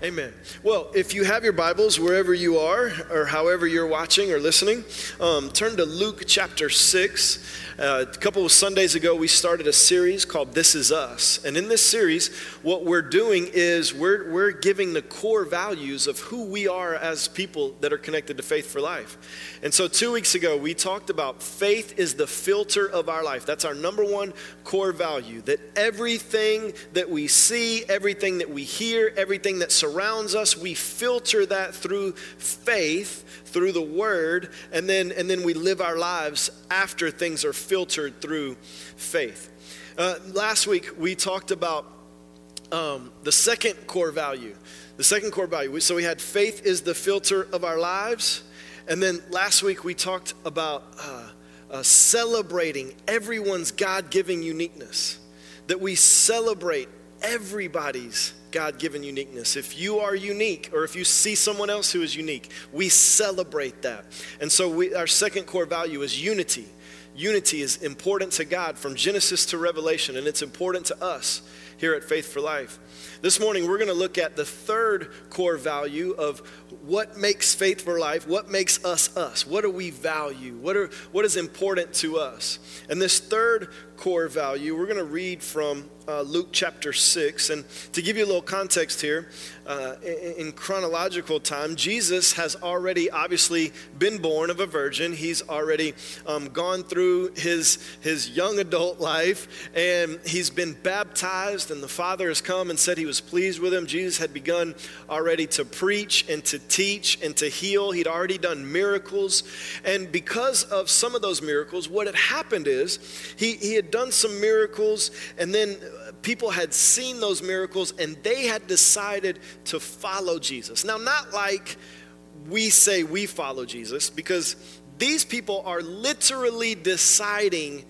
Amen. Well, if you have your Bibles wherever you are, or however you're watching or listening, um, turn to Luke chapter 6. Uh, a couple of Sundays ago, we started a series called This Is Us. And in this series, what we're doing is we're, we're giving the core values of who we are as people that are connected to Faith for Life. And so, two weeks ago, we talked about faith is the filter of our life. That's our number one core value. That everything that we see, everything that we hear, everything that surrounds us, we filter that through faith through the word and then and then we live our lives after things are filtered through faith. Uh, last week we talked about um, the second core value the second core value. So we had faith is the filter of our lives and then last week we talked about uh, uh, celebrating everyone's god-given uniqueness that we celebrate everybody's God given uniqueness. If you are unique, or if you see someone else who is unique, we celebrate that. And so, we, our second core value is unity. Unity is important to God from Genesis to Revelation, and it's important to us here at Faith for Life. This morning, we're going to look at the third core value of what makes faith for life, what makes us us, what do we value, what, are, what is important to us. And this third core value, we're going to read from uh, Luke chapter 6. And to give you a little context here, uh, in, chronological time, Jesus has already obviously been born of a virgin. He's already um, gone through his, his young adult life, and he's been baptized, and the Father has come and said he was pleased with him. Jesus had begun already to preach and to teach and to heal. He'd already done miracles. And because of some of those miracles, what had happened is he, he had done some miracles, and then people had seen those miracles and they had decided to follow Jesus. Now, not like we say we follow Jesus, because these people are literally deciding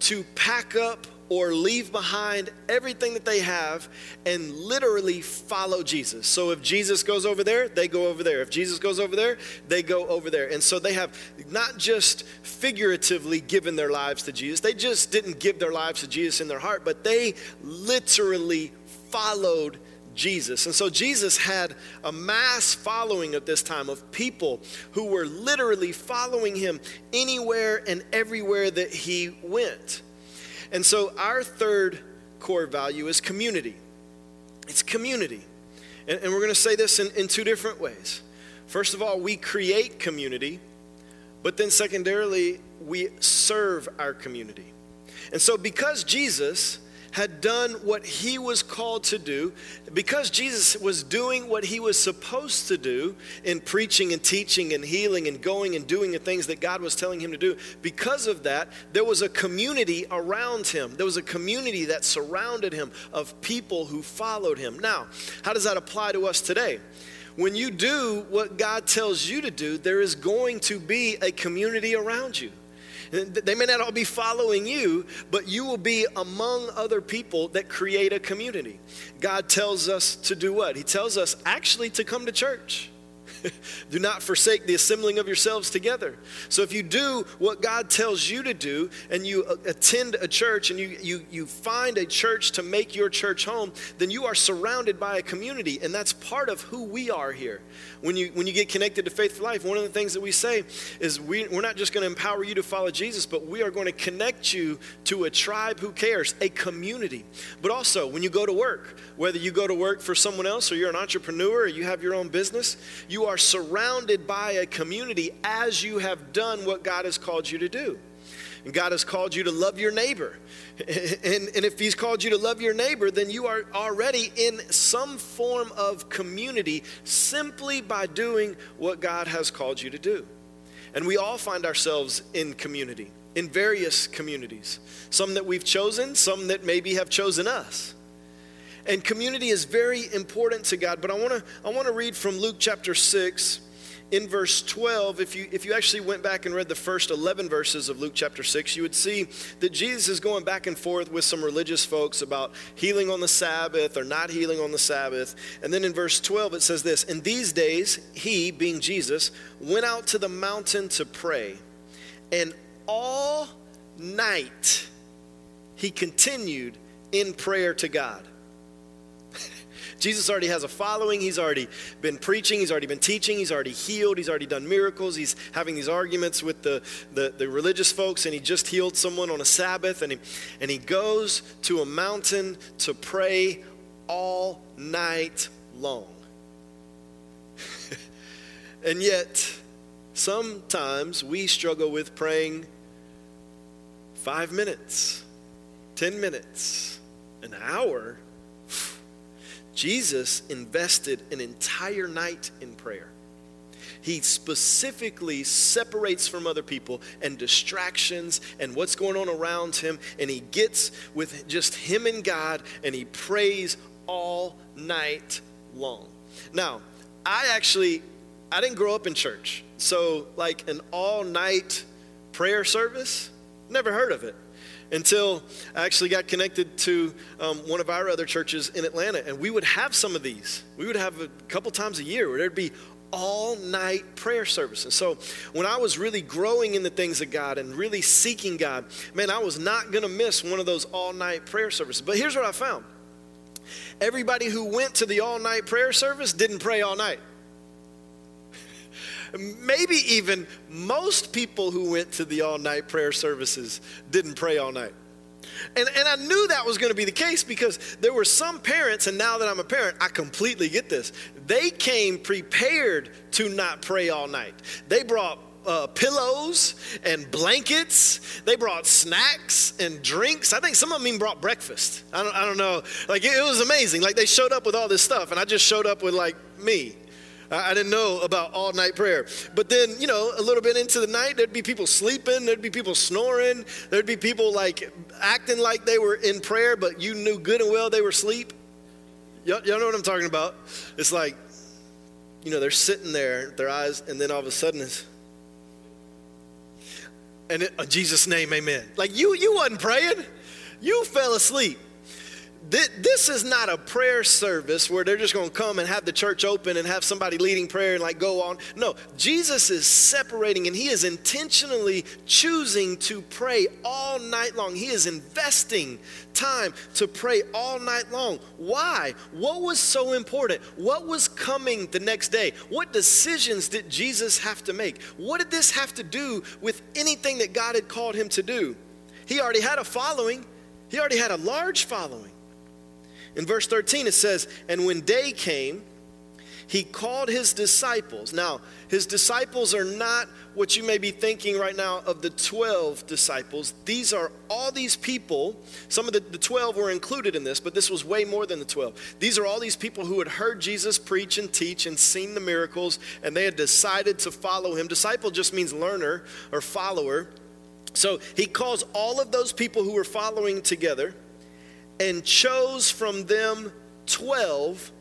to pack up or leave behind everything that they have and literally follow Jesus. So if Jesus goes over there, they go over there. If Jesus goes over there, they go over there. And so they have not just figuratively given their lives to Jesus, they just didn't give their lives to Jesus in their heart, but they literally followed Jesus. And so Jesus had a mass following at this time of people who were literally following him anywhere and everywhere that he went. And so our third core value is community. It's community. And, and we're going to say this in, in two different ways. First of all, we create community, but then secondarily, we serve our community. And so, because Jesus had done what he was called to do, because Jesus was doing what he was supposed to do in preaching and teaching and healing and going and doing the things that God was telling him to do, because of that, there was a community around him. There was a community that surrounded him of people who followed him. Now, how does that apply to us today? When you do what God tells you to do, there is going to be a community around you. They may not all be following you, but you will be among other people that create a community. God tells us to do what? He tells us actually to come to church. do not forsake the assembling of yourselves together. So if you do what God tells you to do and you uh, attend a church and you, you, you find a church to make your church home, then you are surrounded by a community. And that's part of who we are here. When you, when you get connected to Faith for Life, one of the things that we say is we, we're not just going to empower you to follow Jesus, but we are going to connect you to a tribe who cares, a community. But also, when you go to work, whether you go to work for someone else or you're an entrepreneur or you have your own business, you are surrounded by a community as you have done what God has called you to do. And God has called you to love your neighbor. And, and if He's called you to love your neighbor, then you are already in some form of community simply by doing what God has called you to do. And we all find ourselves in community, in various communities. Some that we've chosen, some that maybe have chosen us. And community is very important to God. But I want to I want to read from Luke chapter 6 in verse 12, if you, if you actually went back and read the first 11 verses of Luke chapter 6, you would see that Jesus is going back and forth with some religious folks about healing on the Sabbath or not healing on the Sabbath. And then in verse 12, it says this In these days, he, being Jesus, went out to the mountain to pray, and all night he continued in prayer to God. Jesus already has a following. He's already been preaching. He's already been teaching. He's already healed. He's already done miracles. He's having these arguments with the, the, the religious folks, and he just healed someone on a Sabbath. And he, and he goes to a mountain to pray all night long. and yet, sometimes we struggle with praying five minutes, 10 minutes, an hour Jesus invested an entire night in prayer. He specifically separates from other people and distractions and what's going on around him, and he gets with just him and God and he prays all night long. Now, I actually I didn't grow up in church. So like an all-night prayer service, never heard of it until I actually got connected to um, one of our other churches in Atlanta. And we would have some of these. We would have a couple times a year where there'd be all night prayer services. So when I was really growing in the things of God and really seeking God, man, I was not going to miss one of those all night prayer services. But here's what I found everybody who went to the all night prayer service didn't pray all night. Maybe even most people who went to the all night prayer services didn't pray all night. And, and I knew that was going to be the case because there were some parents, and now that I'm a parent, I completely get this. They came prepared to not pray all night. They brought uh, pillows and blankets. They brought snacks and drinks. I think some of them even brought breakfast. I don't, I don't know. Like, it, it was amazing. Like, they showed up with all this stuff, and I just showed up with, like, me. I didn't know about all night prayer. But then, you know, a little bit into the night, there'd be people sleeping, there'd be people snoring, there'd be people like acting like they were in prayer, but you knew good and well they were asleep. Y'all, y'all know what I'm talking about? It's like, you know, they're sitting there, their eyes, and then all of a sudden it's, and in uh, Jesus' name, amen. Like you, you wasn't praying. You fell asleep this is not a prayer service where they're just going to come and have the church open and have somebody leading prayer and like go on. No, Jesus is separating and he is intentionally choosing to pray all night long. He is investing time to pray all night long. Why? What was so important? What was coming the next day? What decisions did Jesus have to make? What did this have to do with anything that God had called him to do? He already had a following, he already had a large following. In verse 13, it says, And when day came, he called his disciples. Now, his disciples are not what you may be thinking right now of the 12 disciples. These are all these people. Some of the, the 12 were included in this, but this was way more than the 12. These are all these people who had heard Jesus preach and teach and seen the miracles, and they had decided to follow him. Disciple just means learner or follower. So he calls all of those people who were following together and chose from them 12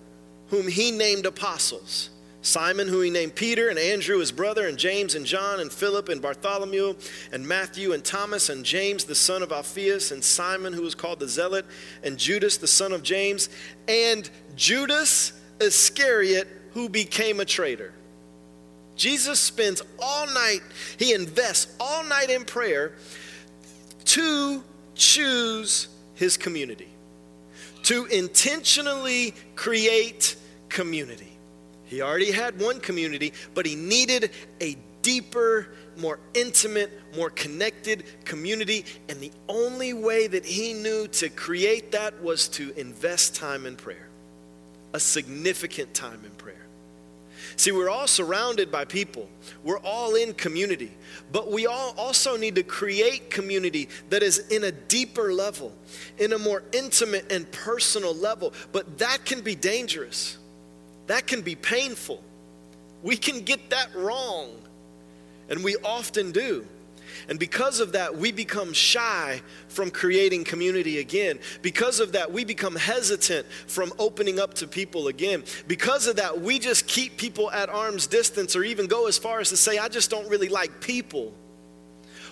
whom he named apostles. Simon, who he named Peter, and Andrew, his brother, and James, and John, and Philip, and Bartholomew, and Matthew, and Thomas, and James, the son of Alphaeus, and Simon, who was called the Zealot, and Judas, the son of James, and Judas Iscariot, who became a traitor. Jesus spends all night, he invests all night in prayer to choose his community, to intentionally create community. He already had one community, but he needed a deeper, more intimate, more connected community. And the only way that he knew to create that was to invest time in prayer, a significant time in prayer. See, we're all surrounded by people. We're all in community. But we all also need to create community that is in a deeper level, in a more intimate and personal level. But that can be dangerous. That can be painful. We can get that wrong. And we often do. And because of that, we become shy from creating community again. Because of that, we become hesitant from opening up to people again. Because of that, we just keep people at arm's distance or even go as far as to say, I just don't really like people.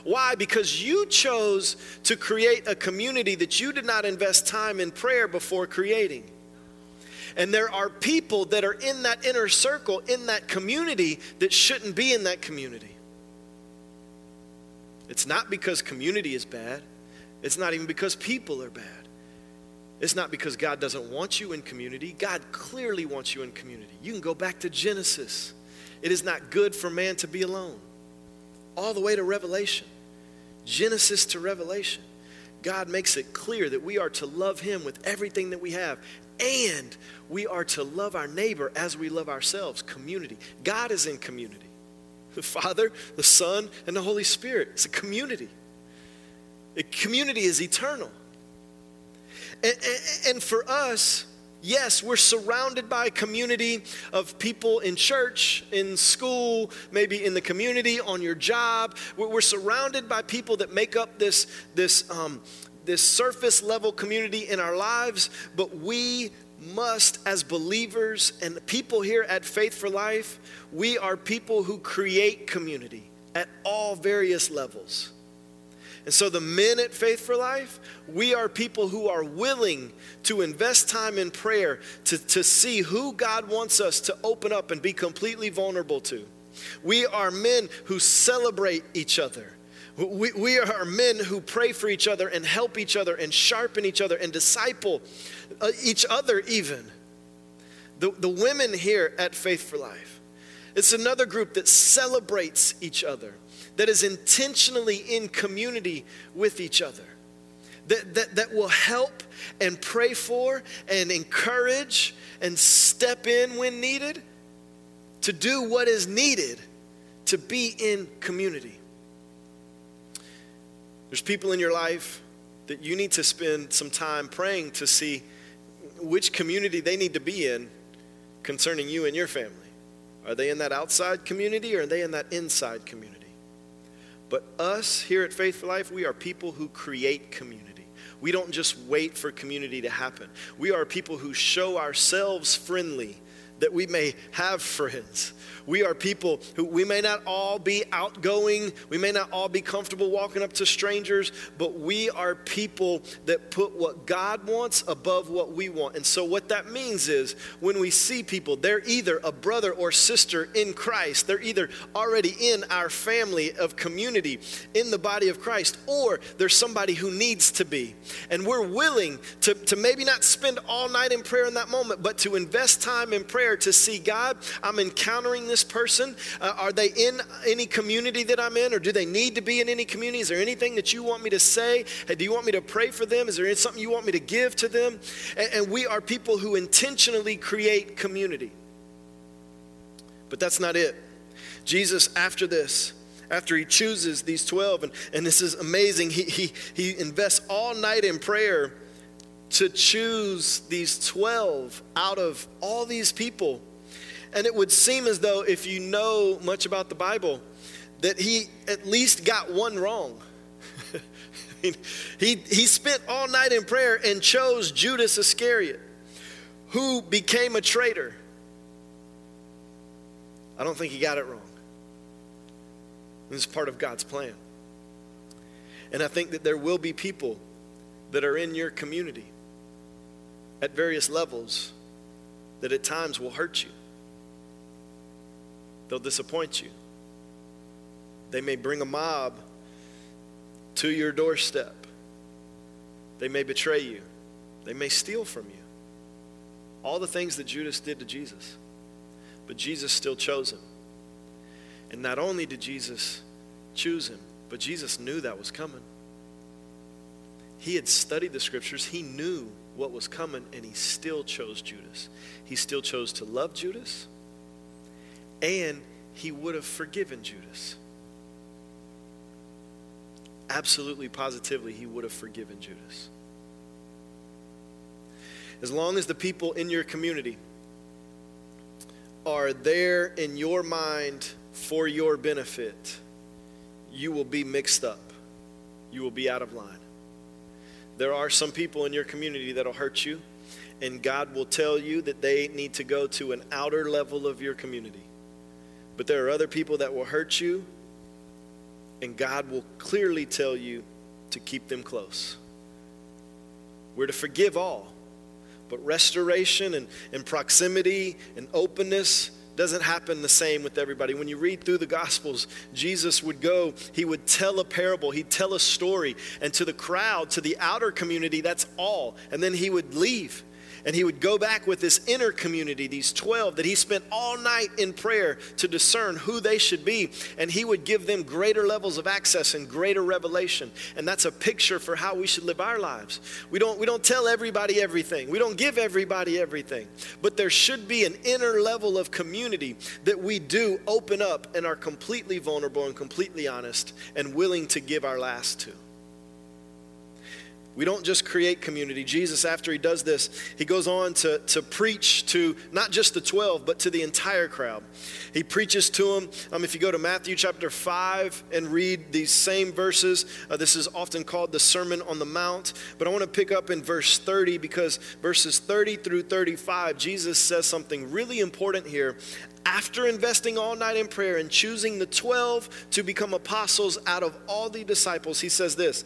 Why? Because you chose to create a community that you did not invest time in prayer before creating. And there are people that are in that inner circle, in that community, that shouldn't be in that community. It's not because community is bad. It's not even because people are bad. It's not because God doesn't want you in community. God clearly wants you in community. You can go back to Genesis. It is not good for man to be alone. All the way to Revelation. Genesis to Revelation. God makes it clear that we are to love him with everything that we have and we are to love our neighbor as we love ourselves. Community. God is in community the Father, the Son, and the Holy Spirit. It's a community. A community is eternal. And, and, and, for us, yes, we're surrounded by a community of people in church, in school, maybe in the community, on your job. We're, surrounded by people that make up this, this, um, this surface level community in our lives, but we must, as believers and people here at Faith for Life, we are people who create community at all various levels. And so, the men at Faith for Life, we are people who are willing to invest time in prayer to, to see who God wants us to open up and be completely vulnerable to. We are men who celebrate each other. We, we are men who pray for each other and help each other and sharpen each other and disciple uh, each other, even. The, the women here at Faith for Life, it's another group that celebrates each other, that is intentionally in community with each other, that, that, that will help and pray for and encourage and step in when needed to do what is needed to be in community. There's people in your life that you need to spend some time praying to see which community they need to be in concerning you and your family. Are they in that outside community or are they in that inside community? But us here at Faith for Life, we are people who create community. We don't just wait for community to happen. We are people who show ourselves friendly that we may have friends. We are people who we may not all be outgoing, we may not all be comfortable walking up to strangers, but we are people that put what God wants above what we want. And so, what that means is when we see people, they're either a brother or sister in Christ, they're either already in our family of community in the body of Christ, or there's somebody who needs to be. And we're willing to, to maybe not spend all night in prayer in that moment, but to invest time in prayer to see God, I'm encountering this person? Uh, are they in any community that I'm in, or do they need to be in any community? Is there anything that you want me to say? Hey, do you want me to pray for them? Is there something you want me to give to them? And, and we are people who intentionally create community. But that's not it. Jesus, after this, after he chooses these 12, and, and this is amazing, he, he, he invests all night in prayer to choose these 12 out of all these people and it would seem as though, if you know much about the Bible, that he at least got one wrong. he, he spent all night in prayer and chose Judas Iscariot, who became a traitor. I don't think he got it wrong. This is part of God's plan. And I think that there will be people that are in your community at various levels that at times will hurt you. They'll disappoint you. They may bring a mob to your doorstep. They may betray you. They may steal from you. All the things that Judas did to Jesus. But Jesus still chose him. And not only did Jesus choose him, but Jesus knew that was coming. He had studied the scriptures, he knew what was coming, and he still chose Judas. He still chose to love Judas and he would have forgiven Judas. Absolutely, positively, he would have forgiven Judas. As long as the people in your community are there in your mind for your benefit, you will be mixed up. You will be out of line. There are some people in your community that'll hurt you, and God will tell you that they need to go to an outer level of your community. But there are other people that will hurt you, and God will clearly tell you to keep them close. We're to forgive all, but restoration and, and proximity and openness doesn't happen the same with everybody. When you read through the Gospels, Jesus would go, he would tell a parable, he'd tell a story, and to the crowd, to the outer community, that's all. And then he would leave and he would go back with this inner community, these 12 that he spent all night in prayer to discern who they should be. And he would give them greater levels of access and greater revelation. And that's a picture for how we should live our lives. We don't, we don't tell everybody everything, we don't give everybody everything. But there should be an inner level of community that we do open up and are completely vulnerable and completely honest and willing to give our last to. We don't just create community. Jesus, after he does this, he goes on to, to preach to not just the 12, but to the entire crowd. He preaches to them. Um, if you go to Matthew chapter 5 and read these same verses, uh, this is often called the Sermon on the Mount. But I want to pick up in verse 30 because verses 30 through 35, Jesus says something really important here after investing all night in prayer and choosing the 12 to become apostles out of all the disciples, he says this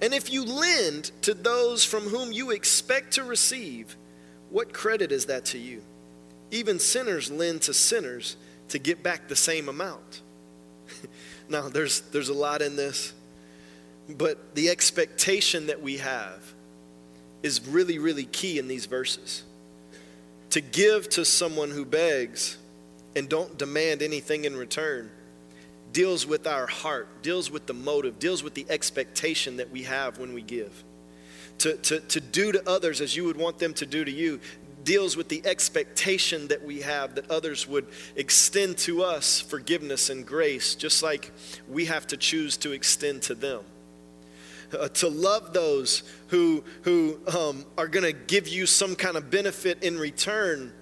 And if you lend to those from whom you expect to receive, what credit is that to you? Even sinners lend to sinners to get back the same amount. now, there's, there's a lot in this, but the expectation that we have is really, really key in these verses. To give to someone who begs and don't demand anything in return deals with our heart, deals with the motive, deals with the expectation that we have when we give. To, to, to do to others as you would want them to do to you deals with the expectation that we have that others would extend to us forgiveness and grace, just like we have to choose to extend to them. Uh, to love those who, who um, are going to give you some kind of benefit in return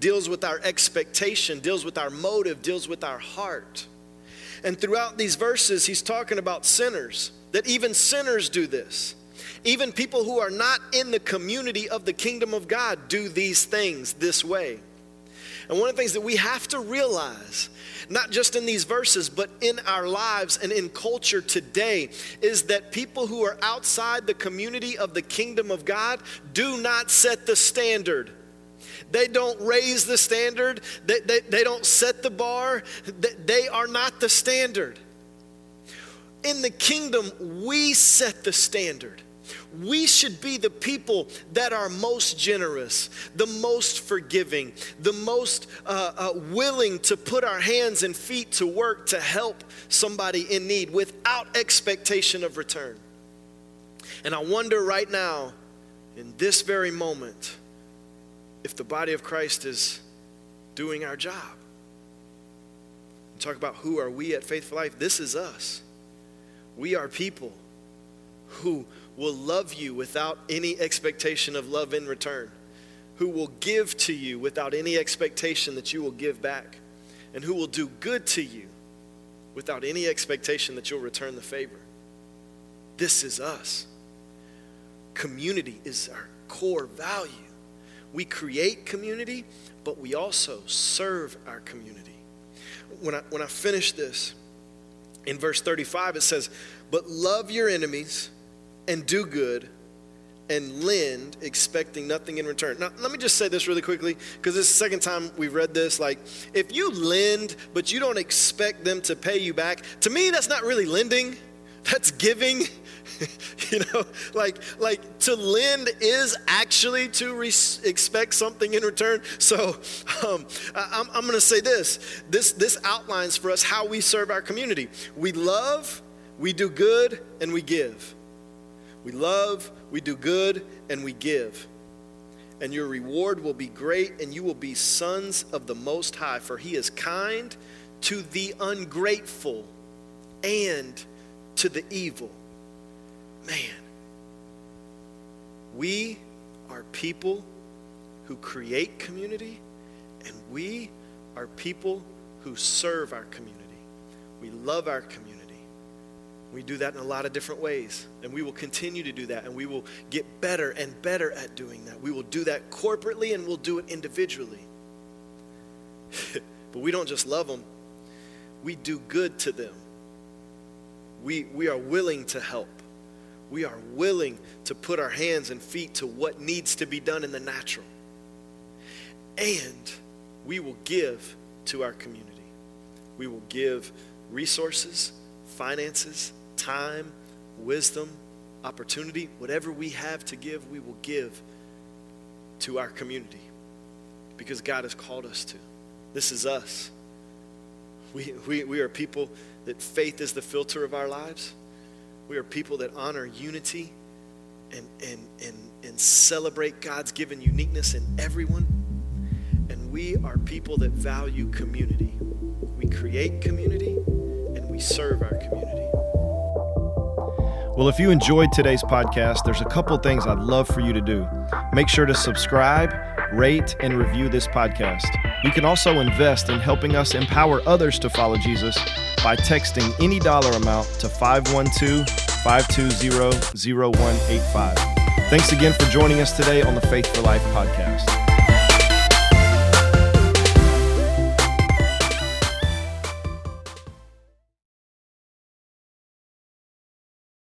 deals with our expectation, deals with our motive, deals with our heart. And throughout these verses, he's talking about sinners, that even sinners do this. Even people who are not in the community of the kingdom of God do these things this way. And one of the things that we have to realize, not just in these verses, but in our lives and in culture today, is that people who are outside the community of the kingdom of God do not set the standard. They don't raise the standard, they, they, they don't set the bar, they, they are not the standard. In the kingdom, we set the standard. We should be the people that are most generous, the most forgiving, the most uh, uh, willing to put our hands and feet to work to help somebody in need without expectation of return. And I wonder right now, in this very moment, if the body of Christ is doing our job. Talk about who are we at Faith for Life? This is us. We are people who will love you without any expectation of love in return, who will give to you without any expectation that you will give back, and who will do good to you without any expectation that you'll return the favor. This is us. Community is our core value. We create community, but we also serve our community. When I, when I finish this, in verse 35, it says, But love your enemies and do good and lend, expecting nothing in return. Now, let me just say this really quickly, because this is the second time we've read this. Like, if you lend, but you don't expect them to pay you back, to me, that's not really lending, that's giving. you know, like like to lend is actually to re- expect something in return. So um, I, I'm, I'm going to say this. This this outlines for us how we serve our community. We love We do good and we give. We love, we do good, and we give. And your reward will be great, and you will be sons of the Most High, for He is kind to the ungrateful and to the evil. Man, we are people who create community, and we are people who serve our community. We love our community. We do that in a lot of different ways, and we will continue to do that, and we will get better and better at doing that. We will do that corporately, and we'll do it individually. but we don't just love them, we do good to them. We, we are willing to help. We are willing to put our hands and feet to what needs to be done in the natural. And we will give to our community. We will give resources, finances, time, wisdom, opportunity, whatever we have to give, we will give to our community because God has called us to. This is us. We, we, we are people that faith is the filter of our lives. We are people that honor unity and, and, and, and celebrate God's given uniqueness in everyone. And we are people that value community. We create community and we serve our community. Well, if you enjoyed today's podcast, there's a couple things I'd love for you to do. Make sure to subscribe, rate, and review this podcast. You can also invest in helping us empower others to follow Jesus by texting any dollar amount to 512 520 0185. Thanks again for joining us today on the Faith for Life podcast.